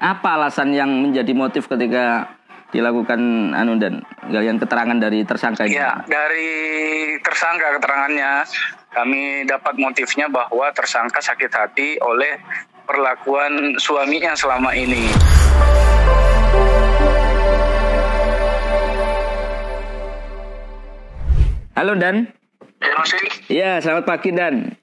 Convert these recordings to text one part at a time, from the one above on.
Apa alasan yang menjadi motif ketika dilakukan anu dan galian keterangan dari tersangka ini? Ya, dari tersangka keterangannya kami dapat motifnya bahwa tersangka sakit hati oleh perlakuan suaminya selama ini. Halo Dan. Ya. Iya, selamat pagi Dan.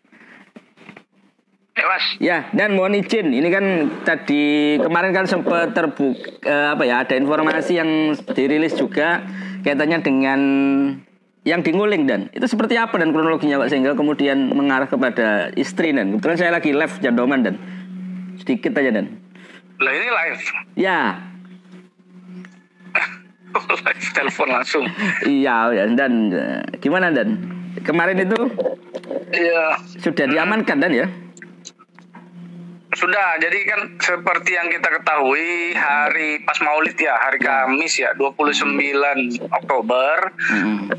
Ya, Mas. Ya, dan mohon izin, ini kan tadi kemarin kan sempat terbuka eh, apa ya, ada informasi yang dirilis juga kaitannya dengan yang dinguling dan. Itu seperti apa dan kronologinya Pak? Sehingga kemudian mengarah kepada istri dan. Kebetulan saya lagi live jandoman dan. Sedikit aja dan. Lah ini live. ya. Live telepon langsung. iya ya, dan. Gimana dan? Kemarin itu Iya. sudah diamankan dan ya Sudah, jadi kan seperti yang kita ketahui hari pas Maulid ya, hari Kamis ya, 29 Oktober Mm-mm.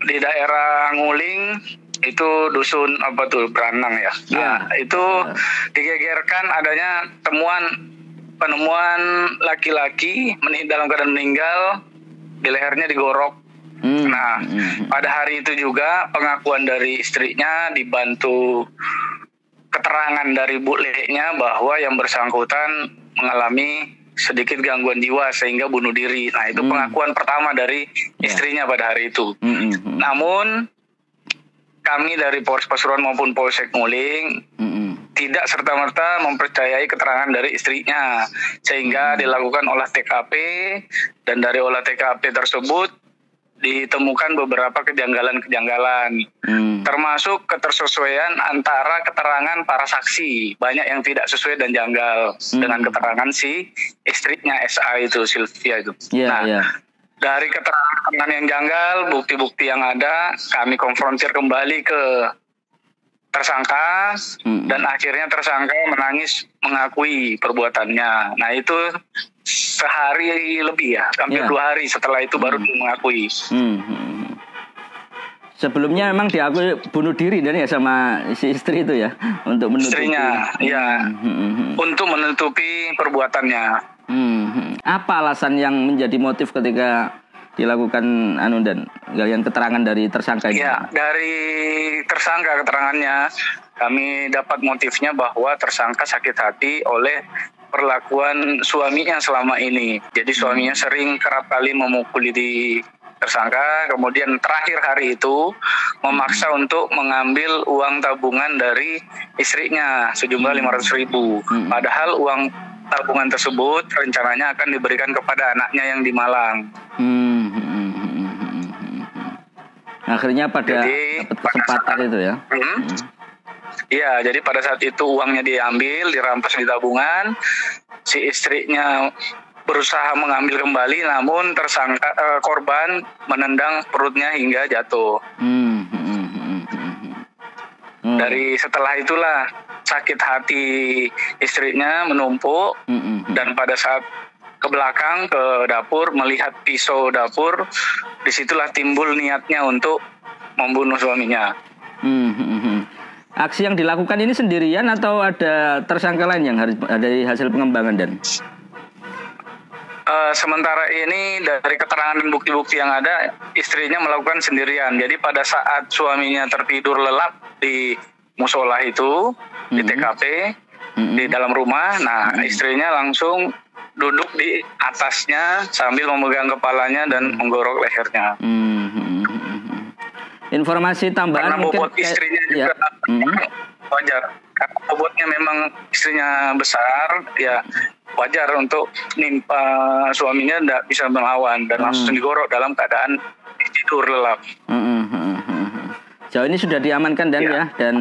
di daerah Nguling itu dusun apa tuh Beranang ya. Nah, Ya. itu digegerkan adanya temuan penemuan laki-laki dalam keadaan meninggal di lehernya digorok. Hmm, Nah, hmm, pada hari itu juga pengakuan dari istrinya dibantu keterangan dari Bu Leknya bahwa yang bersangkutan mengalami sedikit gangguan jiwa sehingga bunuh diri. Nah, itu Hmm. pengakuan pertama dari Ya. istrinya pada hari itu. hmm, hmm, hmm, Namun kami dari Polres Pasuruan maupun Polsek Nguling hmm, hmm. tidak serta-merta mempercayai keterangan dari istrinya sehingga dilakukan olah TKP dan dari olah TKP tersebut ditemukan beberapa kejanggalan-kejanggalan Hmm. termasuk ketersesuaian antara keterangan para saksi banyak yang tidak sesuai dan janggal Hmm. dengan keterangan si istrinya SA itu Sylvia itu. Iya, nah, iya. dari keterangan yang janggal, bukti-bukti yang ada, kami konfrontir kembali ke tersangka Hmm. dan akhirnya tersangka menangis mengakui perbuatannya. Nah itu sehari lebih ya, hampir Ya. dua hari setelah itu baru dia mengakui. Hmm, hmm, hmm. Sebelumnya memang diakui bunuh diri dan ya sama si istri itu ya untuk menutupi. Istrinya, ya, Hmm, hmm, hmm. untuk menutupi perbuatannya. Hmm, hmm. Apa alasan yang menjadi motif ketika dilakukan anu dan galian keterangan dari tersangka ini? Ya, dari tersangka keterangannya kami dapat motifnya bahwa tersangka sakit hati oleh perlakuan suaminya selama ini. Jadi suaminya sering kerap kali memukuli di tersangka, kemudian terakhir hari itu memaksa untuk mengambil uang tabungan dari istrinya sejumlah 500 ribu. Hmm. Padahal uang tabungan tersebut rencananya akan diberikan kepada anaknya yang di Malang. Hmm, hmm, hmm, hmm, hmm, hmm, hmm. Akhirnya pada Jadi, dapat pada kesempatan saat- itu ya. Hmm. Iya, jadi pada saat itu uangnya diambil, dirampas di tabungan. Si istrinya berusaha mengambil kembali, namun tersangka eh, korban menendang perutnya hingga jatuh. Hmm, hmm, hmm, hmm, hmm, Dari setelah itulah sakit hati istrinya menumpuk hmm. dan pada saat ke belakang ke dapur melihat pisau dapur, di situlah timbul niatnya untuk membunuh suaminya. Hmm, hmm, hmm. Aksi yang dilakukan ini sendirian atau ada tersangka lain yang harus dari hasil pengembangan dan? Eh, sementara ini dari keterangan dan bukti-bukti yang ada, istrinya melakukan sendirian. Jadi pada saat suaminya tertidur lelap di musola itu, di Mhm. TKP, Mhm. di dalam rumah, nah istrinya langsung duduk di atasnya sambil memegang kepalanya dan menggorok lehernya. Hmm, hmm, hmm, hmm. Informasi tambahan Karena mungkin bobot kayak- istrinya ya. juga Hmm. wajar. Karena bobotnya memang istrinya besar, ya wajar untuk nimpa suaminya tidak bisa melawan dan Hmm. langsung digorok dalam keadaan tidur lelap. Hmm, hmm, hmm. Jauh ini sudah diamankan dan Ya. ya dan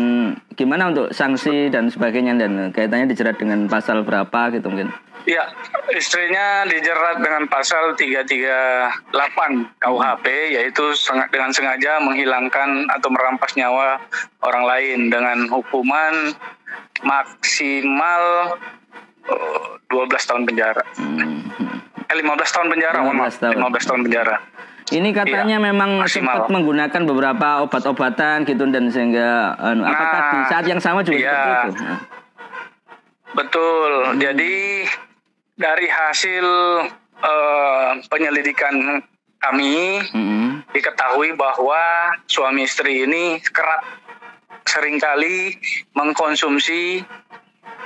gimana untuk sanksi dan sebagainya dan kaitannya dijerat dengan pasal berapa gitu mungkin? Ya, istrinya dijerat dengan pasal 338 KUHP yaitu dengan sengaja menghilangkan atau merampas nyawa orang lain dengan hukuman maksimal eh, 12 tahun penjara. Hmm. Eh, 15 tahun penjara, mohon 15 maaf. tahun. 15 tahun penjara. Ini katanya Iya, memang maksimal. sempat menggunakan beberapa obat-obatan gitu dan sehingga apakah Nah, di saat yang sama juga iya. seperti itu? Betul. Jadi dari hasil uh, penyelidikan kami mm-hmm. diketahui bahwa suami istri ini kerap sering kali mengkonsumsi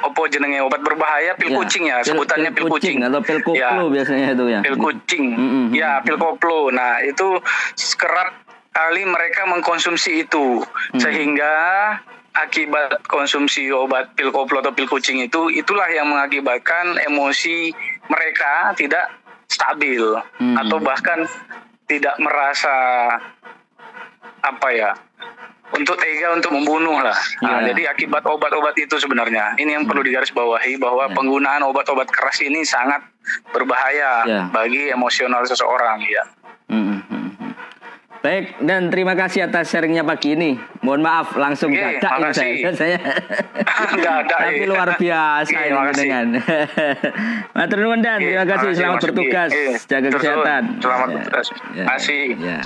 opo jenenge obat berbahaya pil ya, kucing ya pil, sebutannya pil, pil kucing. atau pil koplo ya, biasanya itu ya pil kucing mm-hmm. ya pil koplo nah itu kerap kali mereka mengkonsumsi itu mm. sehingga akibat konsumsi obat pil koplo atau pil kucing itu itulah yang mengakibatkan emosi mereka tidak stabil hmm. atau bahkan tidak merasa apa ya untuk tega untuk membunuh lah. Nah, yeah. jadi akibat obat-obat itu sebenarnya ini yang perlu digarisbawahi bahwa yeah. penggunaan obat-obat keras ini sangat berbahaya yeah. bagi emosional seseorang ya. Hmm. hmm. Baik, dan terima kasih atas sharingnya pagi ini. Mohon maaf langsung Oke, dadak saya. saya. Tapi luar biasa Oke, ini dengan. Matur nuwun dan terima kasih selamat bertugas. Jaga kesehatan. Selamat bertugas. Terima kasih. Ya.